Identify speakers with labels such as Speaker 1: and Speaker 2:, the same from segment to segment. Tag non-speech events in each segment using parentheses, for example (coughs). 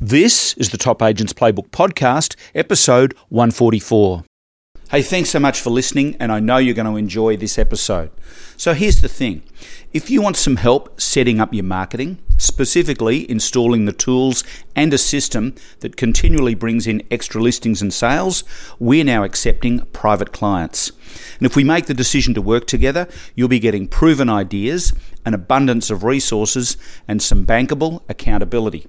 Speaker 1: This is the Top Agents Playbook Podcast, episode 144. Hey, thanks so much for listening, and I know you're going to enjoy this episode. So, here's the thing if you want some help setting up your marketing, specifically installing the tools and a system that continually brings in extra listings and sales, we're now accepting private clients. And if we make the decision to work together, you'll be getting proven ideas, an abundance of resources, and some bankable accountability.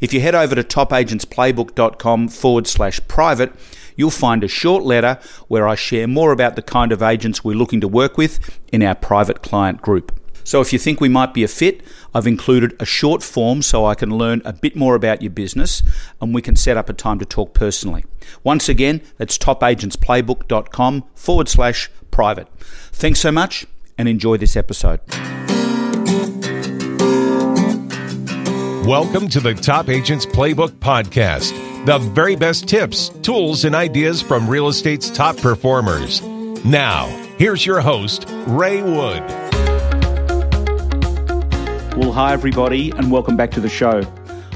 Speaker 1: If you head over to topagentsplaybook.com forward slash private, you'll find a short letter where I share more about the kind of agents we're looking to work with in our private client group. So if you think we might be a fit, I've included a short form so I can learn a bit more about your business and we can set up a time to talk personally. Once again, that's topagentsplaybook.com forward slash private. Thanks so much and enjoy this episode.
Speaker 2: Welcome to the Top Agents Playbook Podcast, the very best tips, tools, and ideas from real estate's top performers. Now, here's your host, Ray Wood.
Speaker 1: Well, hi, everybody, and welcome back to the show.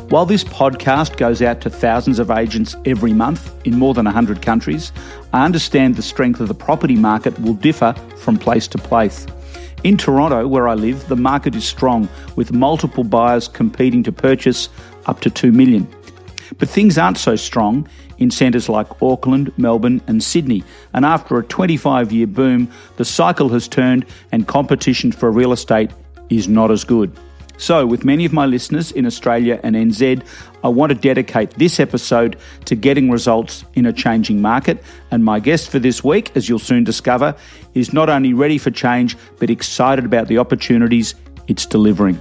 Speaker 1: While this podcast goes out to thousands of agents every month in more than 100 countries, I understand the strength of the property market will differ from place to place. In Toronto, where I live, the market is strong, with multiple buyers competing to purchase up to 2 million. But things aren't so strong in centres like Auckland, Melbourne, and Sydney. And after a 25 year boom, the cycle has turned and competition for real estate is not as good. So, with many of my listeners in Australia and NZ, I want to dedicate this episode to getting results in a changing market. And my guest for this week, as you'll soon discover, is not only ready for change, but excited about the opportunities it's delivering.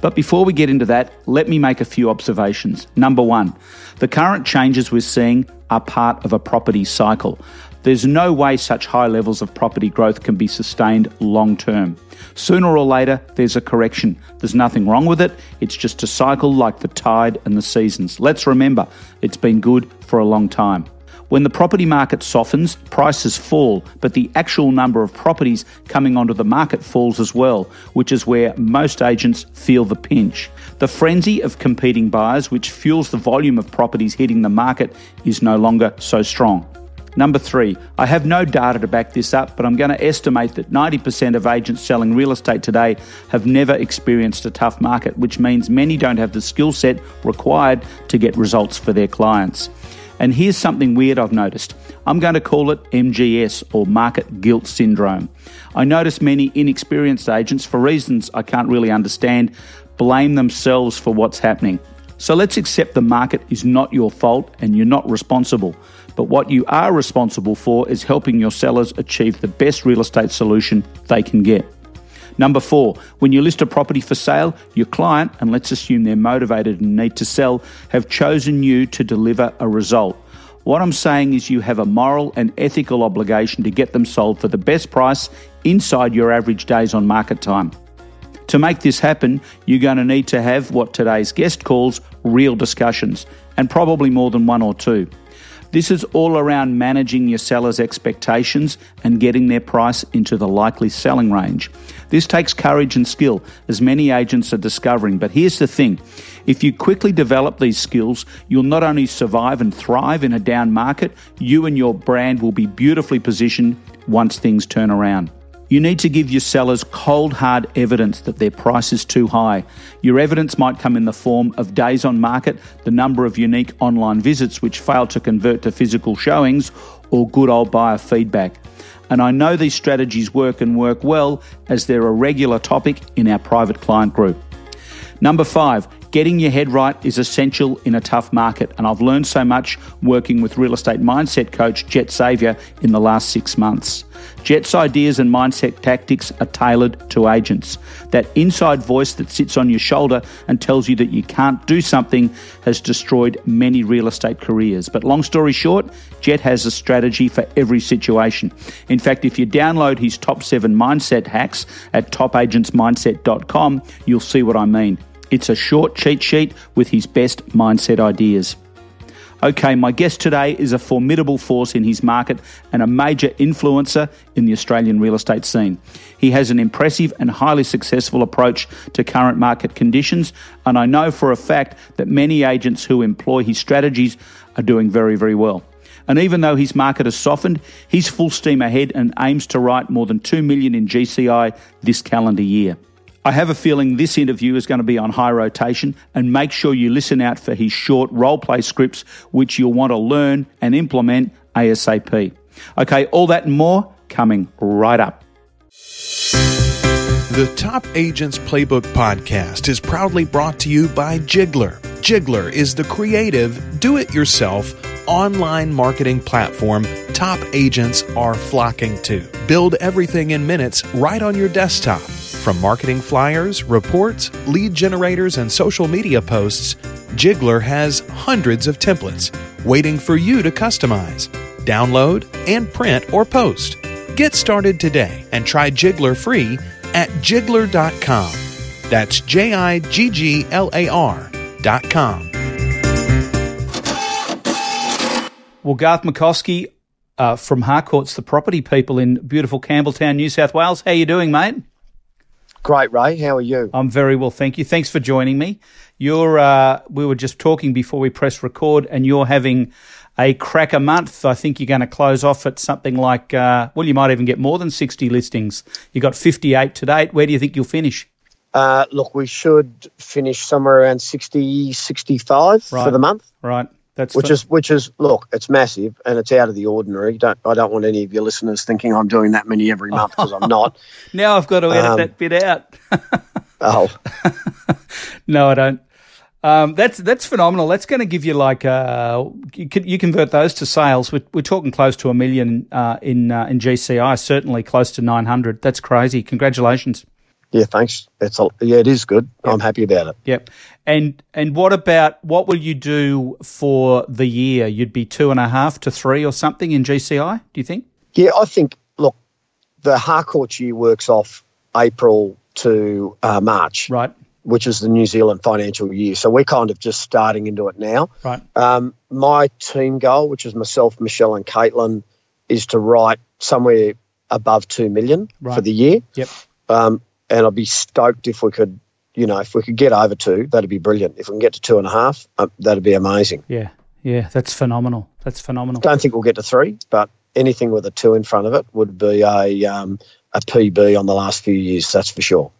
Speaker 1: But before we get into that, let me make a few observations. Number one, the current changes we're seeing are part of a property cycle. There's no way such high levels of property growth can be sustained long term. Sooner or later, there's a correction. There's nothing wrong with it, it's just a cycle like the tide and the seasons. Let's remember, it's been good for a long time. When the property market softens, prices fall, but the actual number of properties coming onto the market falls as well, which is where most agents feel the pinch. The frenzy of competing buyers, which fuels the volume of properties hitting the market, is no longer so strong. Number three, I have no data to back this up, but I'm going to estimate that 90% of agents selling real estate today have never experienced a tough market, which means many don't have the skill set required to get results for their clients. And here's something weird I've noticed. I'm going to call it MGS or market guilt syndrome. I notice many inexperienced agents, for reasons I can't really understand, blame themselves for what's happening. So let's accept the market is not your fault and you're not responsible. But what you are responsible for is helping your sellers achieve the best real estate solution they can get. Number four, when you list a property for sale, your client, and let's assume they're motivated and need to sell, have chosen you to deliver a result. What I'm saying is you have a moral and ethical obligation to get them sold for the best price inside your average days on market time. To make this happen, you're going to need to have what today's guest calls real discussions, and probably more than one or two. This is all around managing your seller's expectations and getting their price into the likely selling range. This takes courage and skill, as many agents are discovering. But here's the thing if you quickly develop these skills, you'll not only survive and thrive in a down market, you and your brand will be beautifully positioned once things turn around. You need to give your sellers cold, hard evidence that their price is too high. Your evidence might come in the form of days on market, the number of unique online visits which fail to convert to physical showings, or good old buyer feedback. And I know these strategies work and work well as they're a regular topic in our private client group. Number five, Getting your head right is essential in a tough market, and I've learned so much working with real estate mindset coach Jet Xavier in the last six months. Jet's ideas and mindset tactics are tailored to agents. That inside voice that sits on your shoulder and tells you that you can't do something has destroyed many real estate careers. But long story short, Jet has a strategy for every situation. In fact, if you download his top seven mindset hacks at topagentsmindset.com, you'll see what I mean. It's a short cheat sheet with his best mindset ideas. Okay, my guest today is a formidable force in his market and a major influencer in the Australian real estate scene. He has an impressive and highly successful approach to current market conditions, and I know for a fact that many agents who employ his strategies are doing very, very well. And even though his market has softened, he's full steam ahead and aims to write more than 2 million in GCI this calendar year. I have a feeling this interview is going to be on high rotation and make sure you listen out for his short role play scripts, which you'll want to learn and implement ASAP. Okay, all that and more coming right up.
Speaker 3: The Top Agents Playbook podcast is proudly brought to you by Jigglar. Jigglar is the creative, do it yourself online marketing platform top agents are flocking to. Build everything in minutes right on your desktop. From marketing flyers, reports, lead generators, and social media posts, Jigglar has hundreds of templates waiting for you to customize, download, and print or post. Get started today and try Jigglar free at jigglar.com. That's J I G G L A R.com.
Speaker 1: Well, Garth McCoskey uh, from Harcourts, the property people in beautiful Campbelltown, New South Wales. How you doing, mate?
Speaker 4: Great, Ray. How are you?
Speaker 1: I'm very well, thank you. Thanks for joining me. You're, uh, we were just talking before we press record, and you're having a cracker month. I think you're going to close off at something like, uh, well, you might even get more than 60 listings. You got 58 to date. Where do you think you'll finish?
Speaker 4: Uh, look, we should finish somewhere around 60, 65
Speaker 1: Right.
Speaker 4: for the month,
Speaker 1: Right. That's
Speaker 4: which
Speaker 1: fa-
Speaker 4: is which is look, it's massive and it's out of the ordinary. Don't I don't want any of your listeners thinking I'm doing that many every month because I'm not. (laughs)
Speaker 1: now I've got to edit
Speaker 4: Um,
Speaker 1: that bit out. (laughs)
Speaker 4: Oh,
Speaker 1: No, I don't. Um, that's that's phenomenal. That's going to give you like uh, you, can, you convert those to sales. We're, we're talking close to a million uh, in uh, in GCI. Certainly close to nine hundred. That's crazy. Congratulations.
Speaker 4: Yeah, thanks. It's a, yeah, it is good. I'm happy about it.
Speaker 1: Yep. And and what about what will you do for the year? You'd be two and a half to three or something in GCI. Do you think?
Speaker 4: Yeah, I think look, the Harcourt year works off April to uh, March,
Speaker 1: Right.
Speaker 4: which is the New Zealand financial year. So we're kind of just starting into it now.
Speaker 1: Right.
Speaker 4: Um, my team goal, which is myself, Michelle, and Caitlin, is to write somewhere above two million
Speaker 1: Right.
Speaker 4: for the year.
Speaker 1: Yep.
Speaker 4: Um, and I'd be stoked if we could, you know, if we could get over two, that'd be brilliant. If we can get to two and a half, uh, that'd be amazing.
Speaker 1: Yeah. Yeah. That's phenomenal. That's phenomenal.
Speaker 4: Don't think we'll get to three, but anything with a two in front of it would be a um, a PB on the last few years. That's for sure.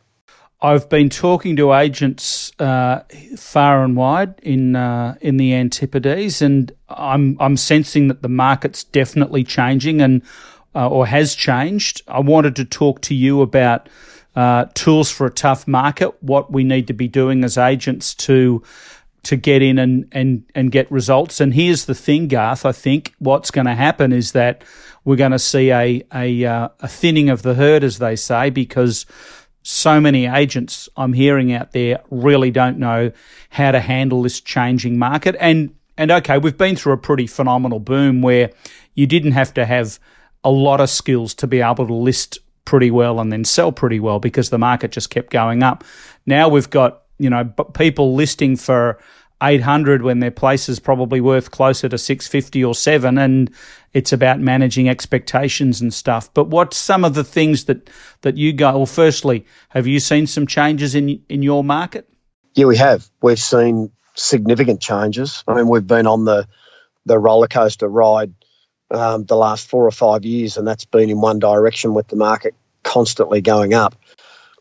Speaker 1: I've been talking to agents uh, far and wide in uh, in the Antipodes, and I'm I'm sensing that the market's definitely changing and uh, or has changed. I wanted to talk to you about uh, tools for a tough market, what we need to be doing as agents to to get in and, and, and get results. And here's the thing, Garth. I think what's going to happen is that we're going to see a a, uh, a thinning of the herd, as they say, because so many agents I'm hearing out there really don't know how to handle this changing market. And and okay, we've been through a pretty phenomenal boom where you didn't have to have a lot of skills to be able to list pretty well and then sell pretty well because the market just kept going up. Now we've got you know people listing for 800 when their place is probably worth closer to 650 or 7 and it's about managing expectations and stuff but what's some of the things that that you go well firstly have you seen some changes in in your market
Speaker 4: Yeah, we have. We've seen significant changes. I mean, we've been on the the roller coaster ride um, the last four or five years, and that's been in one direction with the market constantly going up,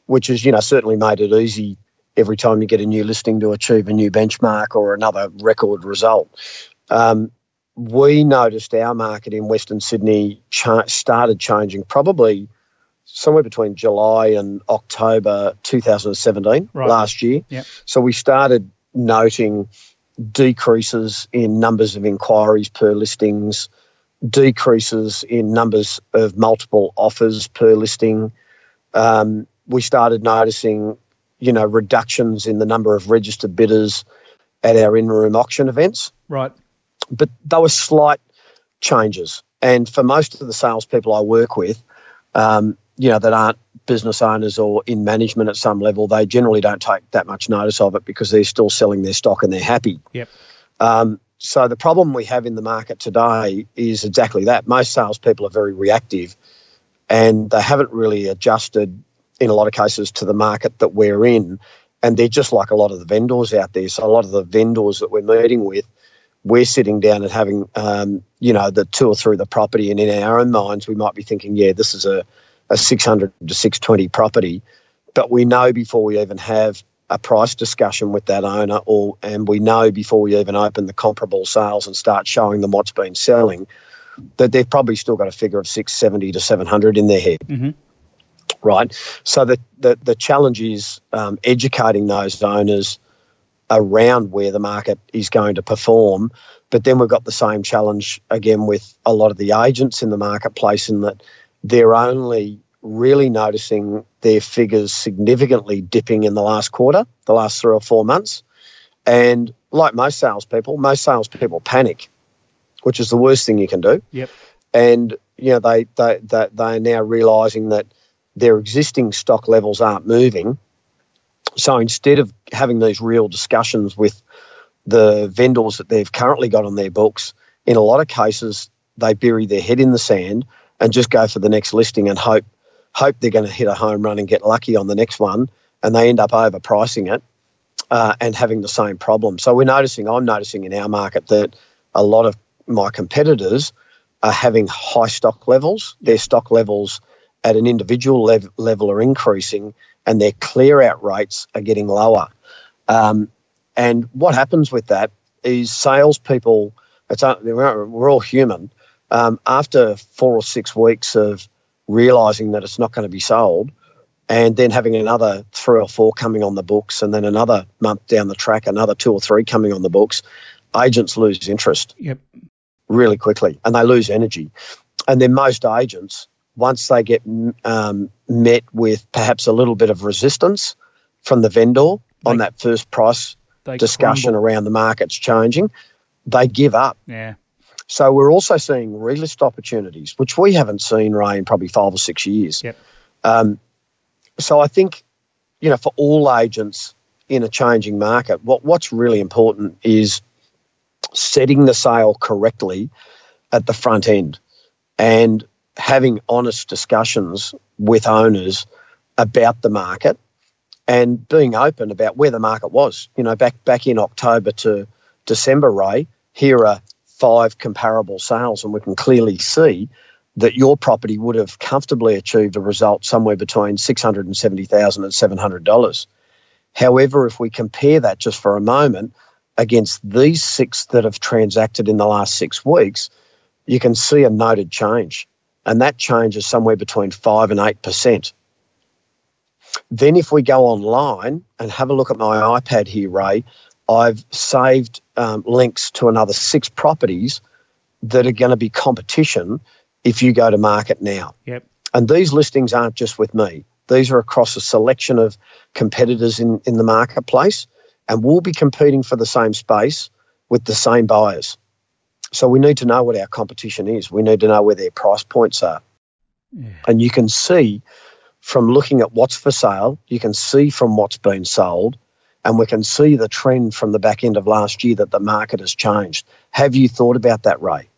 Speaker 4: which has you know certainly made it easy every time you get a new listing to achieve a new benchmark or another record result. Um, we noticed our market in Western Sydney cha- started changing probably somewhere between July and October 2017
Speaker 1: Right.
Speaker 4: last year.
Speaker 1: Yep.
Speaker 4: So we started noting decreases in numbers of inquiries per listings, decreases in numbers of multiple offers per listing. Um, we started noticing, you know, reductions in the number of registered bidders at our in-room auction events
Speaker 1: right
Speaker 4: but they were slight changes. And for most of the salespeople I work with, um, you know, that aren't business owners or in management at some level, they generally don't take that much notice of it because they're still selling their stock and they're happy.
Speaker 1: Yep.
Speaker 4: Um, so the problem we have in the market today is exactly that. Most salespeople are very reactive, and they haven't really adjusted in a lot of cases to the market that we're in. And they're just like a lot of the vendors out there. So a lot of the vendors that we're meeting with, we're sitting down and having, um, you know, the tour through the property, and in our own minds, we might be thinking, yeah, this is a, a 600 to 620 property, but we know before we even have a price discussion with that owner, or and we know before we even open the comparable sales and start showing them what's been selling, that they've probably still got a figure of 670 to 700 in their head.
Speaker 1: Mm-hmm
Speaker 4: right? So the, the, the challenge is um, educating those owners around where the market is going to perform. But then we've got the same challenge again with a lot of the agents in the marketplace in that they're only really noticing their figures significantly dipping in the last quarter, the last three or four months. And like most salespeople, most salespeople panic, which is the worst thing you can do.
Speaker 1: Yep.
Speaker 4: And you know they they they, they are now realizing that their existing stock levels aren't moving. So instead of having these real discussions with the vendors that they've currently got on their books, in a lot of cases, they bury their head in the sand and just go for the next listing and hope hope they're going to hit a home run and get lucky on the next one, and they end up overpricing it uh, and having the same problem. So we're noticing, I'm noticing in our market that a lot of my competitors are having high stock levels. Their stock levels at an individual lev- level are increasing and their clear out rates are getting lower. Um, and what happens with that is salespeople, it's, we're all human. Um, after four or six weeks of realizing that it's not going to be sold, and then having another three or four coming on the books, and then another month down the track, another two or three coming on the books, agents lose interest.
Speaker 1: Yep.
Speaker 4: Really quickly, and they lose energy. And then most agents once they get um, met with perhaps a little bit of resistance from the vendor they, on that first price discussion
Speaker 1: crumble.
Speaker 4: around the markets changing, they give up.
Speaker 1: Yeah.
Speaker 4: So we're also seeing relist opportunities, which we haven't seen, Ray, in probably five or six years.
Speaker 1: Yep.
Speaker 4: Um, so I think, you know, for all agents in a changing market, what, what's really important is setting the sale correctly at the front end. And having honest discussions with owners about the market and being open about where the market was. You know, back back in October to December, Ray, here are five comparable sales, and we can clearly see that your property would have comfortably achieved a result somewhere between six hundred and seventy thousand and seven hundred dollars. and $700. However, if we compare that just for a moment against these six that have transacted in the last six weeks, you can see a noted change and that change is somewhere between 5 and 8%. Then, if we go online and have a look at my iPad here, Ray, I've saved um, links to another six properties that are going to be competition if you go to market now.
Speaker 1: Yep.
Speaker 4: And these listings aren't just with me, these are across a selection of competitors in, in the marketplace, and we'll be competing for the same space with the same buyers. So we need to know what our competition is. We need to know where their price points are. Yeah. And you can see from looking at what's for sale, you can see from what's been sold, and we can see the trend from the back end of last year that the market has changed. Have you thought about that, Ray?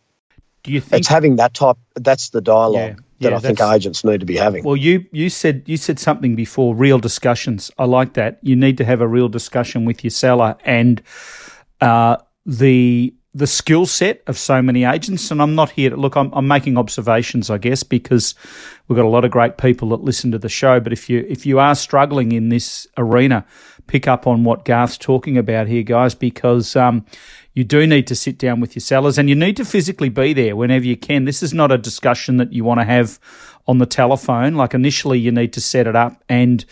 Speaker 1: Do you think
Speaker 4: it's having that type? That's the dialogue yeah, that I think agents need to be having.
Speaker 1: Well, you you said you said something before. Real discussions. I like that. You need to have a real discussion with your seller and uh, the the skill set of so many agents. And I'm not here to look, I'm, I'm, making observations, I guess, because we've got a lot of great people that listen to the show. But if you, if you are struggling in this arena, pick up on what Garth's talking about here, guys, because, um, you do need to sit down with your sellers and you need to physically be there whenever you can. This is not a discussion that you want to have on the telephone. Like initially, you need to set it up and,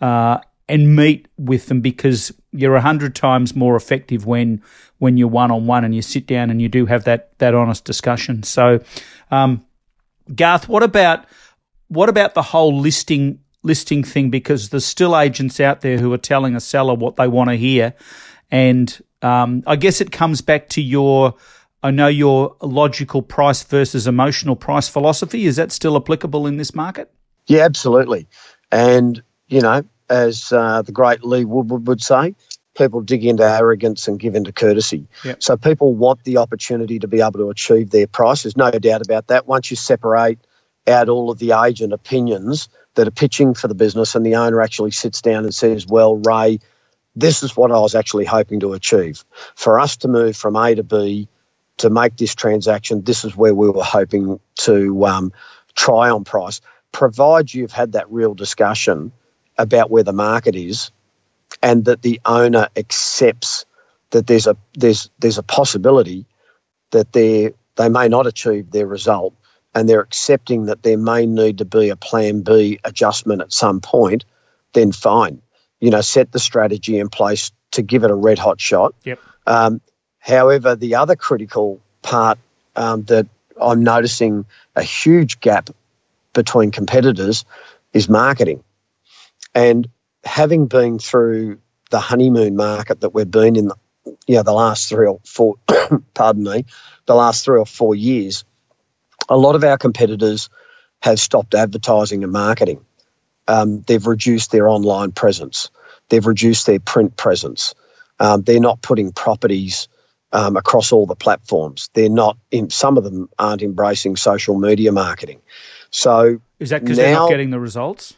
Speaker 1: uh, and meet with them because you're a hundred times more effective when when you're one on one and you sit down and you do have that that honest discussion. So, um, Garth, what about what about the whole listing listing thing? Because there's still agents out there who are telling a seller what they want to hear, and um, I guess it comes back to your. I know your logical price versus emotional price philosophy. Is that still applicable in this market?
Speaker 4: Yeah, absolutely. And you know, as uh, the great Lee Woodward would say, people dig into arrogance and give into courtesy.
Speaker 1: Yep.
Speaker 4: So people want the opportunity to be able to achieve their price. There's no doubt about that. Once you separate out all of the agent opinions that are pitching for the business and the owner actually sits down and says, Well, Ray, this is what I was actually hoping to achieve. For us to move from A to B to make this transaction, this is where we were hoping to um, try on price. Provide you've had that real discussion about where the market is and that the owner accepts that there's a there's there's a possibility that they they may not achieve their result and they're accepting that there may need to be a plan B adjustment at some point, then fine. You know, set the strategy in place to give it a red hot shot.
Speaker 1: Yep.
Speaker 4: Um, however, the other critical part um, that I'm noticing a huge gap between competitors is marketing. And having been through the honeymoon market that we've been in, the, you know, the last three or four, (coughs) pardon me, the last three or four years, a lot of our competitors have stopped advertising and marketing. Um, they've reduced their online presence. They've reduced their print presence. Um, they're not putting properties um, across all the platforms. They're not. In, some of them aren't embracing social media marketing. So
Speaker 1: is that because they're not getting the results?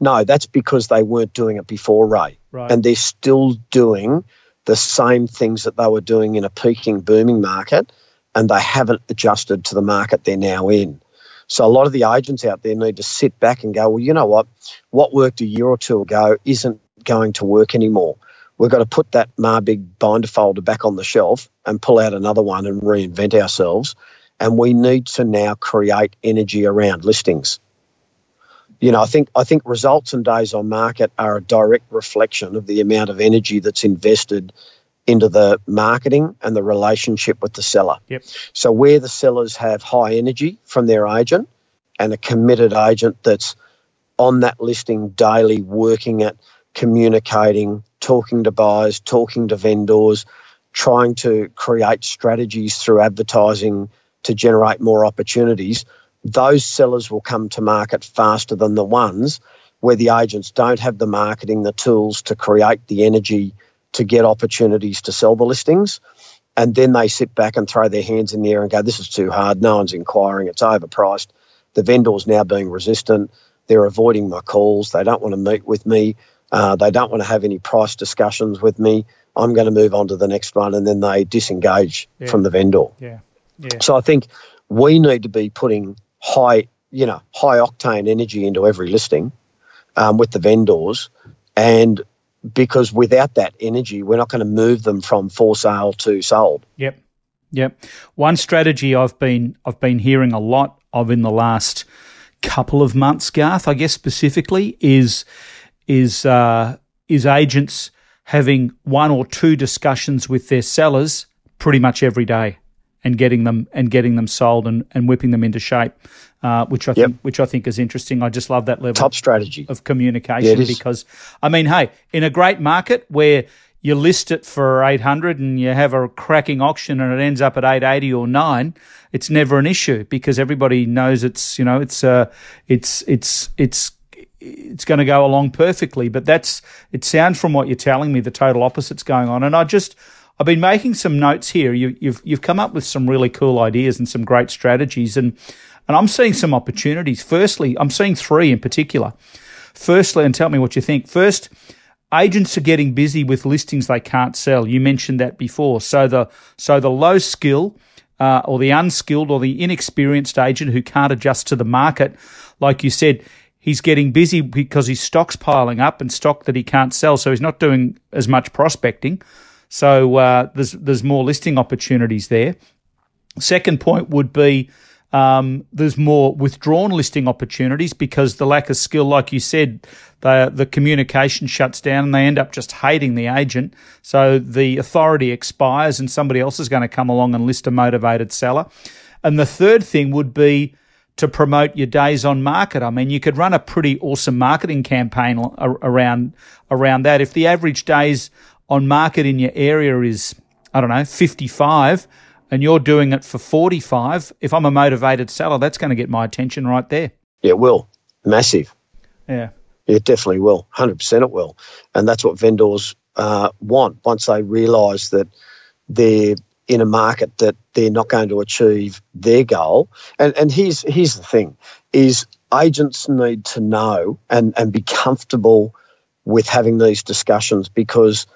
Speaker 4: No, that's because they weren't doing it before Ray,
Speaker 1: right.
Speaker 4: and they're still doing the same things that they were doing in a peaking, booming market, and they haven't adjusted to the market they're now in. So a lot of the agents out there need to sit back and go, well, you know what? What worked a year or two ago isn't going to work anymore. We've got to put that Marbig binder folder back on the shelf and pull out another one and reinvent ourselves. And we need to now create energy around listings. You know, I think I think results and days on market are a direct reflection of the amount of energy that's invested into the marketing and the relationship with the seller.
Speaker 1: Yep.
Speaker 4: So where the sellers have high energy from their agent and a committed agent that's on that listing daily, working at communicating, talking to buyers, talking to vendors, trying to create strategies through advertising to generate more opportunities, those sellers will come to market faster than the ones where the agents don't have the marketing, the tools to create the energy to get opportunities to sell the listings. And then they sit back and throw their hands in the air and go, This is too hard. No one's inquiring. It's overpriced. The vendor's now being resistant. They're avoiding my calls. They don't want to meet with me. Uh, they don't want to have any price discussions with me. I'm going to move on to the next one. And then they disengage
Speaker 1: Yeah.
Speaker 4: from the vendor.
Speaker 1: Yeah. Yeah.
Speaker 4: So I think we need to be putting high, you know, high octane energy into every listing um, with the vendors, and because without that energy, we're not going to move them from for sale to sold.
Speaker 1: Yep. Yep. One strategy I've been I've been hearing a lot of in the last couple of months, Garth, I guess specifically, is is uh, is agents having one or two discussions with their sellers pretty much every day and getting them and getting them sold and, and whipping them into shape, uh, which I
Speaker 4: Yep.
Speaker 1: think which I think is interesting. I just love that level
Speaker 4: Top strategy.
Speaker 1: of
Speaker 4: Yeah,
Speaker 1: communication
Speaker 4: it is.
Speaker 1: because I mean, hey, in a great market where you list it for 800 and you have a cracking auction and it ends up at 880 or 9 it's never an issue because everybody knows it's you know it's uh it's it's it's it's going to go along perfectly but that's it sounds from what you're telling me the total opposite's going on and I just I've been making some notes here you you've you've come up with some really cool ideas and some great strategies and and I'm seeing some opportunities firstly I'm seeing three in particular Firstly, and tell me what you think. First, agents are getting busy with listings they can't sell. You mentioned that before. So the so the low skill uh, or the unskilled or the inexperienced agent who can't adjust to the market, like you said, he's getting busy because his stock's piling up and stock that he can't sell. So he's not doing as much prospecting. So uh, there's there's more listing opportunities there. Second point would be um, there's more withdrawn listing opportunities because the lack of skill, like you said, the the communication shuts down and they end up just hating the agent. So the authority expires and somebody else is going to come along and list a motivated seller. And the third thing would be to promote your days on market. I mean, you could run a pretty awesome marketing campaign around around that. If the average days on market in your area is I don't know 55 and you're doing it for 45, if I'm a motivated seller, that's going to get my attention right there.
Speaker 4: Yeah, it will. Massive.
Speaker 1: Yeah.
Speaker 4: It definitely will. 100% it will. And that's what vendors uh, want once they realise that they're in a market that they're not going to achieve their goal. And, and here's, here's the thing is agents need to know and, and be comfortable with having these discussions because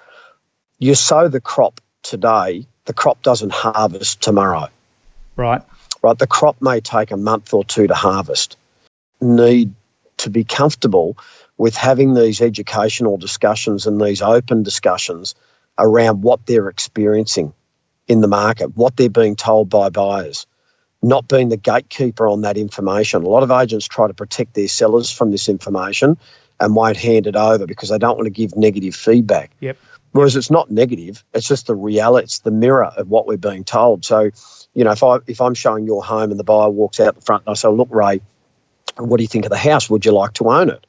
Speaker 4: you sow the crop today, the crop doesn't harvest tomorrow.
Speaker 1: Right.
Speaker 4: Right. The crop may take a month or two to harvest. Need to be comfortable with having these educational discussions and these open discussions around what they're experiencing in the market, what they're being told by buyers, not being the gatekeeper on that information. A lot of agents try to protect their sellers from this information and won't hand it over because they don't want to give negative feedback.
Speaker 1: Yep.
Speaker 4: Whereas it's not negative; it's just the reality. It's the mirror of what we're being told. So, you know, if I if I'm showing your home and the buyer walks out the front and I say, "Look, Ray, what do you think of the house? Would you like to own it?"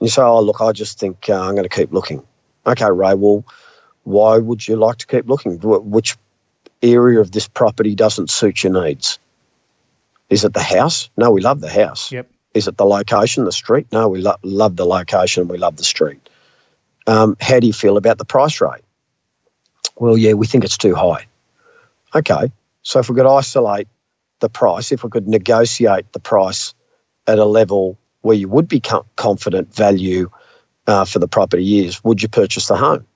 Speaker 4: And you say, "Oh, look, I just think uh, I'm going to keep looking." Okay, Ray. Well, why would you like to keep looking? Which area of this property doesn't suit your needs? Is it the house? No, we love the house.
Speaker 1: Yep.
Speaker 4: Is it the location, the street? No, we lo- love the location. We love the street. Um, how do you feel about the price Ray? Well, yeah, we think it's too high. Okay, so if we could isolate the price, if we could negotiate the price at a level where you would be com- confident value uh, for the property is, would you purchase the home?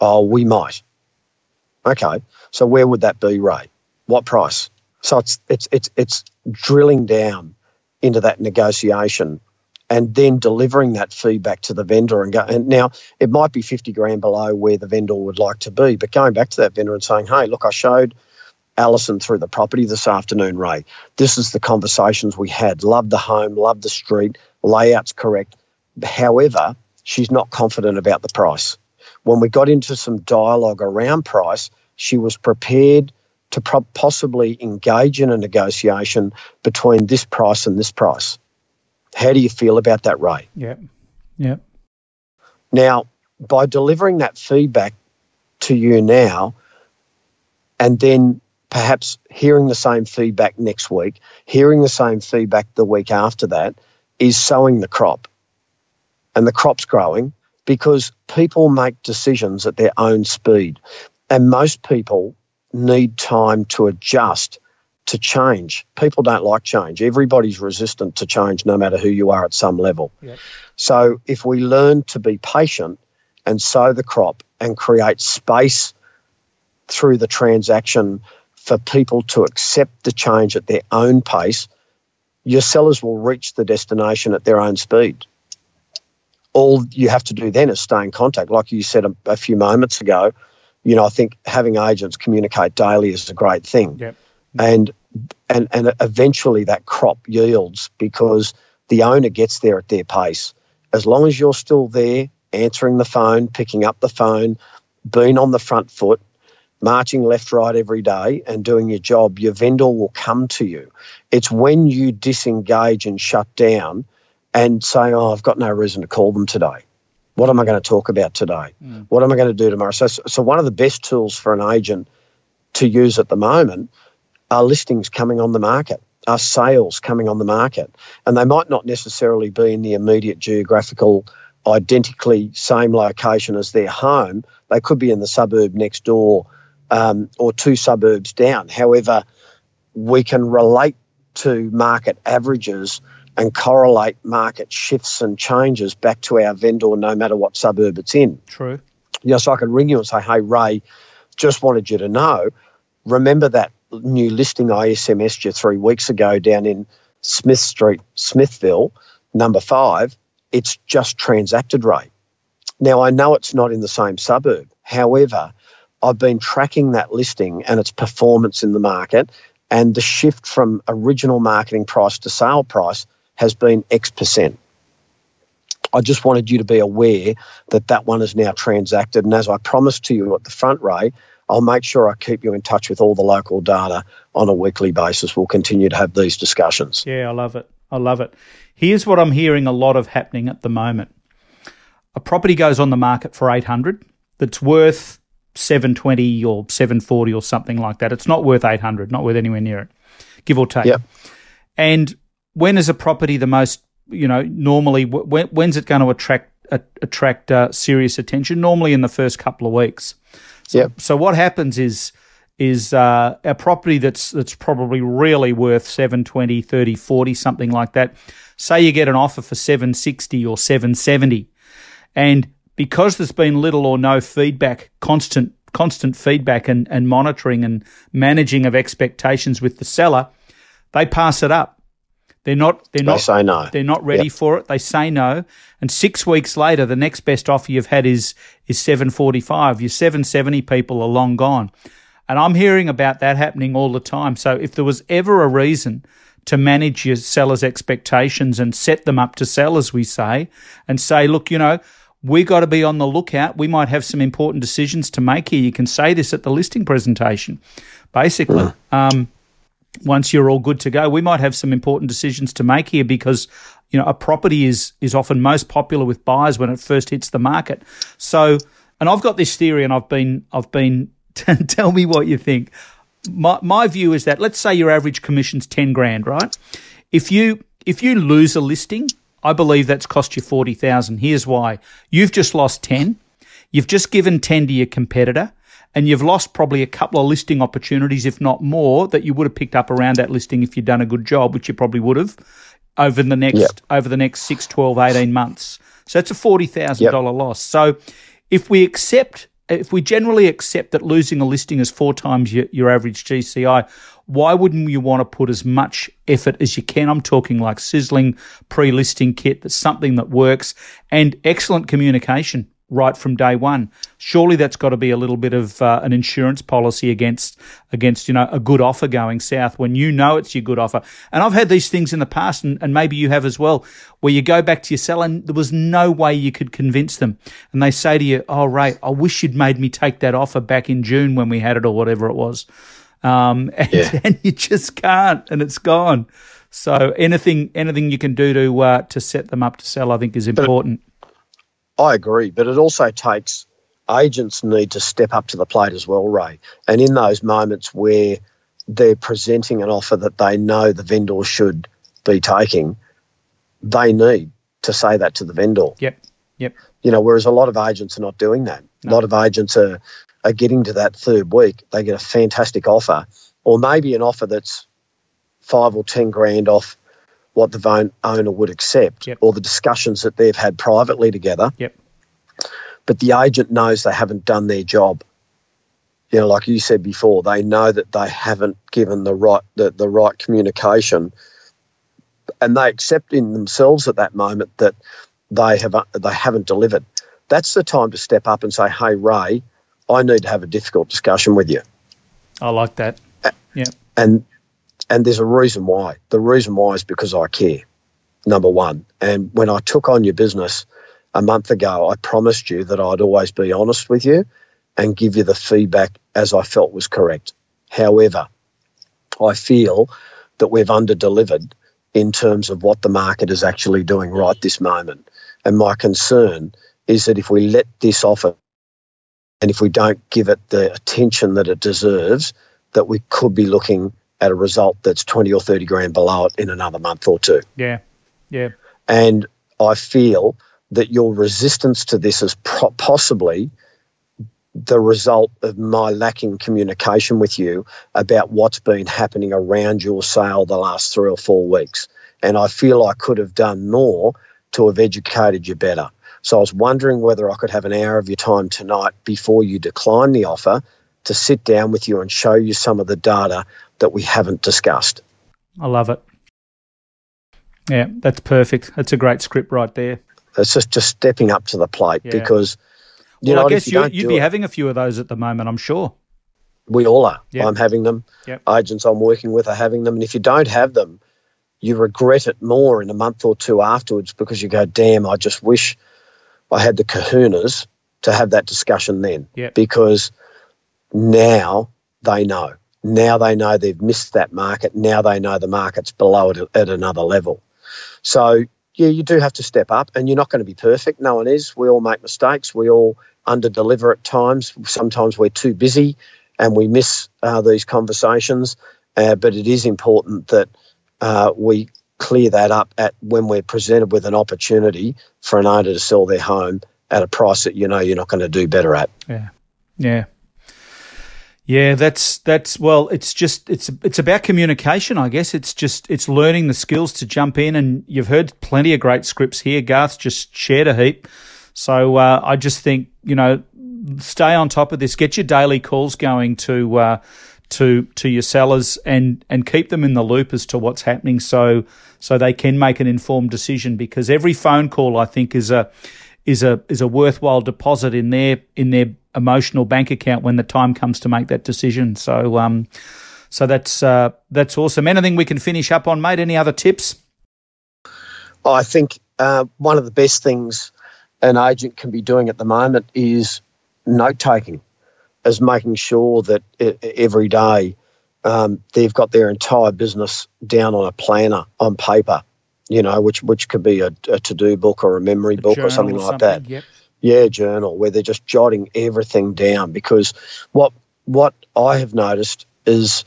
Speaker 4: Oh, we might. Okay, so where would that be, Ray? What price? So it's it's it's it's drilling down into that negotiation and then delivering that feedback to the vendor and go and now it might be 50 grand below where the vendor would like to be but going back to that vendor and saying hey look i showed Alison through the property this afternoon, Ray. This is the conversations we had. Love the home, love the street, layout's correct. However, she's not confident about the price. When we got into some dialogue around price, she was prepared to pro- possibly engage in a negotiation between this price and this price. How do you feel about that, Ray?
Speaker 1: Yeah. Yeah.
Speaker 4: Now, by delivering that feedback to you now, and then perhaps hearing the same feedback next week, hearing the same feedback the week after that, is sowing the crop. And the crop's growing because people make decisions at their own speed. And most people need time to adjust to change. People don't like change. Everybody's resistant to change, no matter who you are at some level.
Speaker 1: Yep.
Speaker 4: So if we learn to be patient and sow the crop and create space through the transaction for people to accept the change at their own pace, your sellers will reach the destination at their own speed. All you have to do then is stay in contact. Like you said a, a few moments ago, you know, I think having agents communicate daily is a great thing.
Speaker 1: Yep.
Speaker 4: And and and eventually that crop yields because the owner gets there at their pace. As long as you're still there, answering the phone, picking up the phone, being on the front foot, marching left, right every day and doing your job, your vendor will come to you. It's when you disengage and shut down and say, Oh, I've got no reason to call them today. What am I going to talk about today? Mm. What am I going to do tomorrow? So, so, one of the best tools for an agent to use at the moment are listings coming on the market, are sales coming on the market. And they might not necessarily be in the immediate geographical, identically same location as their home. They could be in the suburb next door um, or two suburbs down. However, we can relate to market averages and correlate market shifts and changes back to our vendor no matter what suburb it's in.
Speaker 1: True.
Speaker 4: Yes, I can ring you and say, hey, Ray, just wanted you to know, remember that new listing I SMS'd you three weeks ago down in Smith Street, Smithville, number five, it's just transacted Ray. Now, I know it's not in the same suburb. However, I've been tracking that listing and its performance in the market, and the shift from original marketing price to sale price has been X percent. I just wanted you to be aware that that one is now transacted. And as I promised to you at the front, Ray, I'll make sure I keep you in touch with all the local data on a weekly basis. We'll continue to have these discussions.
Speaker 1: Yeah, I love it. I love it. Here's what I'm hearing a lot of happening at the moment. A property goes on the market for 800 that's worth 720 or 740 or something like that. It's not worth 800, not worth anywhere near it, give or take.
Speaker 4: Yep.
Speaker 1: And when is a property the most, you know, normally, when, when's it going to attract attract uh, serious attention. Normally in the first couple of weeks. So,
Speaker 4: Yep.
Speaker 1: so what happens is is uh, a property that's that's probably really worth 720, 30, 40, something like that. Say you get an offer for 760 or 770 and because there's been little or no feedback, constant constant feedback and, and monitoring and managing of expectations with the seller, they pass it up. They're not they're
Speaker 4: They
Speaker 1: not
Speaker 4: say no.
Speaker 1: they're not ready
Speaker 4: Yep.
Speaker 1: for it. They say no. And six weeks later, the next best offer you've had is is seven forty five. Your seven seventy people are long gone. And I'm hearing about that happening all the time. So if there was ever a reason to manage your sellers' expectations and set them up to sell, as we say, and say, look, you know, we got to be on the lookout. We might have some important decisions to make here. You can say this at the listing presentation. Basically, um, once you're all good to go, we might have some important decisions to make here because you know a property is is often most popular with buyers when it first hits the market. So, and I've got this theory, and I've been I've been (laughs) tell me what you think. My my view is that let's say your average commission's ten grand, right? If you if you lose a listing, I believe that's cost you forty thousand. Here's why: you've just lost ten. You've just given 10 to your competitor and you've lost probably a couple of listing opportunities, if not more, that you would have picked up around that listing if you'd done a good job, which you probably would have over the next,
Speaker 4: Yep.
Speaker 1: over the next 6, 12, 18 months. So it's a $40,000
Speaker 4: Yep.
Speaker 1: loss. So if we accept, if we generally accept that losing a listing is four times your, your average GCI, why wouldn't you want to put as much effort as you can? I'm talking like sizzling pre-listing kit that's something that works and excellent communication right from day one. Surely that's got to be a little bit of uh, an insurance policy against against you know a good offer going south when you know it's your good offer. And I've had these things in the past, and, and maybe you have as well, where you go back to your seller and there was no way you could convince them, and they say to you, "Oh, Ray, I wish you'd made me take that offer back in June when we had it or whatever it was," um, (laughs) and,
Speaker 4: Yeah.
Speaker 1: and you just can't, and it's gone. So anything anything you can do to uh, to set them up to sell, I think, is important.
Speaker 4: I agree, but it also takes agents need to step up to the plate as well, Ray. And in those moments where they're presenting an offer that they know the vendor should be taking, they need to say that to the vendor.
Speaker 1: Yep, yep.
Speaker 4: You know, whereas a lot of agents are not doing that. A lot of agents are are getting to that third week, they get a fantastic offer, or maybe an offer that's five or ten grand off what the owner would accept,
Speaker 1: Yep.
Speaker 4: or the discussions that they've had privately together
Speaker 1: Yep.
Speaker 4: but the agent knows they haven't done their job. You know, like you said before, they know that they haven't given the right the, the right communication, and they accept in themselves at that moment that they have they haven't delivered. That's the time to step up and say, "Hey, Ray, I need to have a difficult discussion with you."
Speaker 1: I like that. Yeah.
Speaker 4: and and there's a reason why. The reason why is because I care. Number one, and when I took on your business a month ago, I promised you that I'd always be honest with you and give you the feedback as I felt was correct. However, I feel that we've underdelivered in terms of what the market is actually doing right this moment. And my concern is that if we let this offer and if we don't give it the attention that it deserves, that we could be looking at a result that's 20 or 30 grand below it in another month or two.
Speaker 1: Yeah. Yeah.
Speaker 4: And I feel that your resistance to this is pro- possibly the result of my lacking communication with you about what's been happening around your sale the last three or four weeks. And I feel I could have done more to have educated you better. So I was wondering whether I could have an hour of your time tonight before you decline the offer to sit down with you and show you some of the data that we haven't discussed.
Speaker 1: I love it. Yeah, that's perfect. That's a great script right there.
Speaker 4: It's just, just stepping up to the plate
Speaker 1: Yeah.
Speaker 4: because you
Speaker 1: well,
Speaker 4: know
Speaker 1: I guess
Speaker 4: you
Speaker 1: you'd be
Speaker 4: it-
Speaker 1: having a few of those at the moment, I'm sure.
Speaker 4: We all are.
Speaker 1: Yep.
Speaker 4: I'm having them.
Speaker 1: Yep.
Speaker 4: Agents I'm working with are having them. And if you don't have them, you regret it more in a month or two afterwards because you go, damn, I just wish I had the kahunas to have that discussion then.
Speaker 1: Yep.
Speaker 4: Because now they know. Now they know they've missed that market. Now they know the market's below it at another level. So, yeah, you do have to step up and you're not going to be perfect. No one is. We all make mistakes. We all under deliver at times. Sometimes we're too busy and we miss uh, these conversations. Uh, but it is important that uh, we clear that up at when we're presented with an opportunity for an owner to sell their home at a price that you know you're not going to do better at.
Speaker 1: Yeah, yeah, yeah. That's that's well. It's just it's it's about communication, I guess. It's just it's learning the skills to jump in, and you've heard plenty of great scripts here. Garth just shared a heap, so uh, I just think you know stay on top of this. Get your daily calls going to. Uh, to to your sellers and and keep them in the loop as to what's happening so so they can make an informed decision because every phone call I think is a is a is a worthwhile deposit in their in their emotional bank account when the time comes to make that decision so um so that's uh, that's awesome anything we can finish up on mate any other tips
Speaker 4: I think uh, one of the best things an agent can be doing at the moment is note taking as making sure that every day um, they've got their entire business down on a planner on paper, you know, which which could be a, a to do book or a memory a book or something like something, that. Yep. Yeah, journal where they're just jotting everything down because what what I have noticed is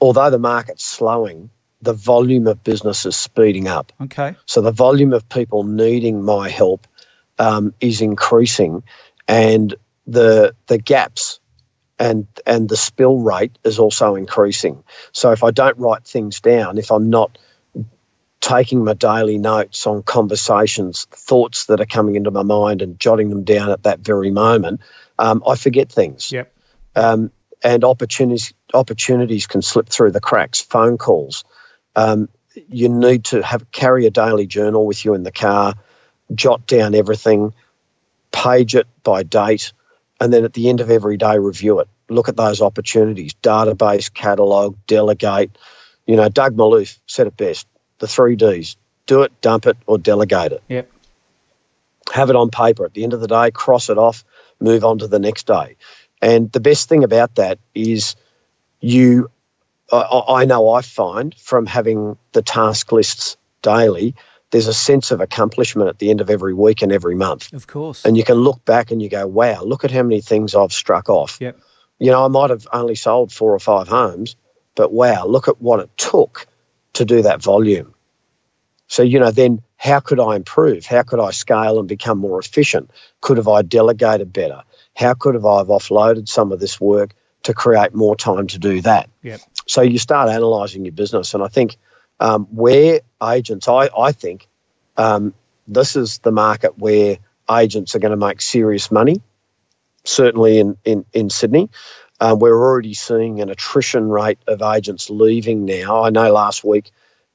Speaker 4: although the market's slowing, the volume of business is speeding up.
Speaker 1: Okay.
Speaker 4: So the volume of people needing my help um, is increasing, and the the gaps and and the spill rate is also increasing. So if I don't write things down, if I'm not taking my daily notes on conversations, thoughts that are coming into my mind, and jotting them down at that very moment, um, I forget things.
Speaker 1: Yep.
Speaker 4: Um, and opportunities opportunities can slip through the cracks. Phone calls. Um, you need to have carry a daily journal with you in the car. Jot down everything. Page it by date and then at the end of every day review it look at those opportunities database catalog delegate you know doug Malouf said it best the three d's do it dump it or delegate it
Speaker 1: yep
Speaker 4: have it on paper at the end of the day cross it off move on to the next day and the best thing about that is you I, I know i find from having the task lists daily there's a sense of accomplishment at the end of every week and every month.
Speaker 1: Of course.
Speaker 4: And you can look back and you go, wow, look at how many things I've struck off.
Speaker 1: Yep.
Speaker 4: You know, I might have only sold four or five homes, but wow, look at what it took to do that volume. So, you know, then how could I improve? How could I scale and become more efficient? Could have I delegated better? How could have I have offloaded some of this work to create more time to do that?
Speaker 1: Yep.
Speaker 4: So you start analysing your business, and I think um, where agents, I, I think um, this is the market where agents are going to make serious money, certainly in, in, in Sydney. Um, we're already seeing an attrition rate of agents leaving now. I know last week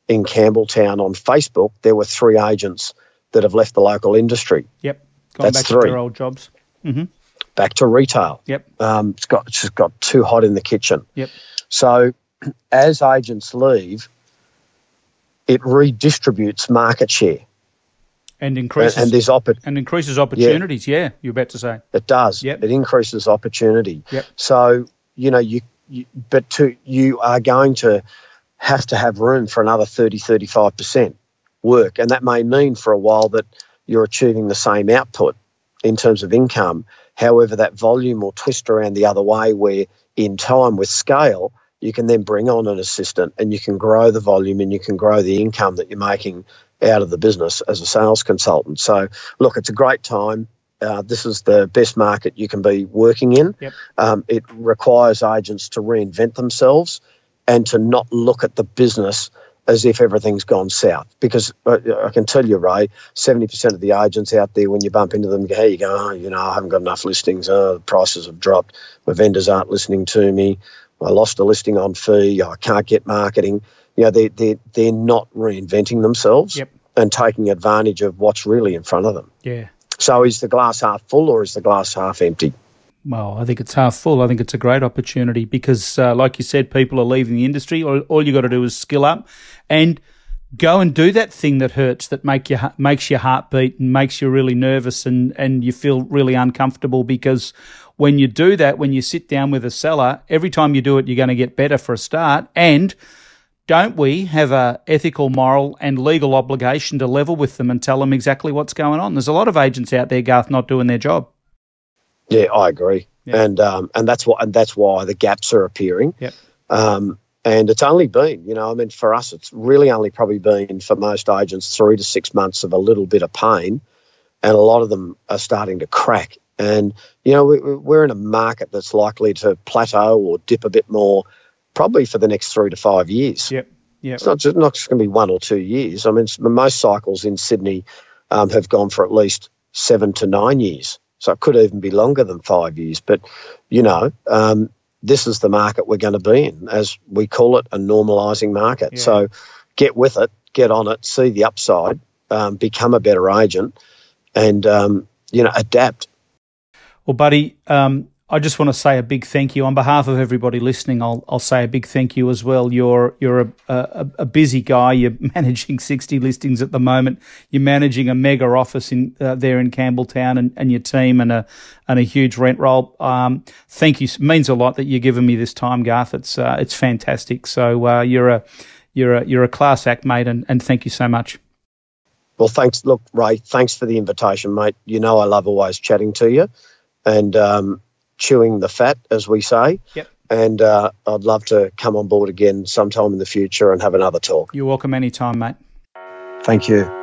Speaker 4: in Campbelltown on Facebook, there were three agents that have left the local industry.
Speaker 1: Yep. Gone That's back three. to their old jobs.
Speaker 4: Mm-hmm. Back to retail.
Speaker 1: Yep.
Speaker 4: Um, it's got it's just got too hot in the kitchen.
Speaker 1: Yep.
Speaker 4: So (clears throat) as agents leave, it redistributes market share
Speaker 1: and increases
Speaker 4: and, and there's
Speaker 1: opp- and increases opportunities. Yeah. yeah, you're about to say
Speaker 4: it does.
Speaker 1: Yep.
Speaker 4: it increases opportunity.
Speaker 1: Yep.
Speaker 4: So you know you, you but to you are going to have to have room for another 30 35 percent work, and that may mean for a while that you're achieving the same output in terms of income. However, that volume will twist around the other way, where in time with scale you can then bring on an assistant and you can grow the volume and you can grow the income that you're making out of the business as a sales consultant. So, look, it's a great time. Uh, this is the best market you can be working in.
Speaker 1: Yep.
Speaker 4: Um, it requires agents to reinvent themselves and to not look at the business as if everything's gone south. Because uh, I can tell you, Ray, 70% of the agents out there, when you bump into them, hey, you go, oh, you know, I haven't got enough listings. Oh, the prices have dropped. My vendors aren't listening to me. I lost a listing on fee, I can't get marketing. You know, they they they're not reinventing themselves
Speaker 1: yep.
Speaker 4: and taking advantage of what's really in front of them.
Speaker 1: Yeah.
Speaker 4: So is the glass half full or is the glass half empty?
Speaker 1: Well, I think it's half full. I think it's a great opportunity because, uh, like you said, people are leaving the industry. All, all you got to do is skill up and go and do that thing that hurts, that make you makes your heart beat and makes you really nervous and and you feel really uncomfortable because when you do that, when you sit down with a seller, every time you do it, you're going to get better for a start. And don't we have a ethical, moral, and legal obligation to level with them and tell them exactly what's going on? There's a lot of agents out there, Garth, not doing their job.
Speaker 4: Yeah, I agree, yeah. and um, and that's what and that's why the gaps are appearing.
Speaker 1: Yep.
Speaker 4: Um, And it's only been, you know, I mean, for us, it's really only probably been for most agents three to six months of a little bit of pain. And a lot of them are starting to crack. And, you know, we're in a market that's likely to plateau or dip a bit more probably for the next three to five years.
Speaker 1: Yep. Yep.
Speaker 4: It's not just, not just going to be one or two years. I mean, most cycles in Sydney um, have gone for at least seven to nine years. So it could even be longer than five years. But, you know, um, this is the market we're going to be in, as we call it, a normalising market. Yeah. So get with it, get on it, see the upside, um, become a better agent, and, um, you know, adapt.
Speaker 1: Well, buddy, um, I just want to say a big thank you on behalf of everybody listening. I'll I'll say a big thank you as well. You're you're a, a, a busy guy. (laughs) You're managing sixty listings at the moment. You're managing a mega office in uh, there in Campbelltown and, and your team and a and a huge rent roll. Um, thank you. It means a lot that you're giving me this time, Garth. It's uh, it's fantastic. So uh, you're a you're a you're a class act, mate, and, and thank you so much.
Speaker 4: Well, thanks. Look, Ray, thanks for the invitation, mate. You know I love always chatting to you, and um, chewing the fat, as we say.
Speaker 1: Yep.
Speaker 4: And uh, I'd love to come on board again sometime in the future and have another talk.
Speaker 1: You're welcome anytime, mate.
Speaker 4: Thank you.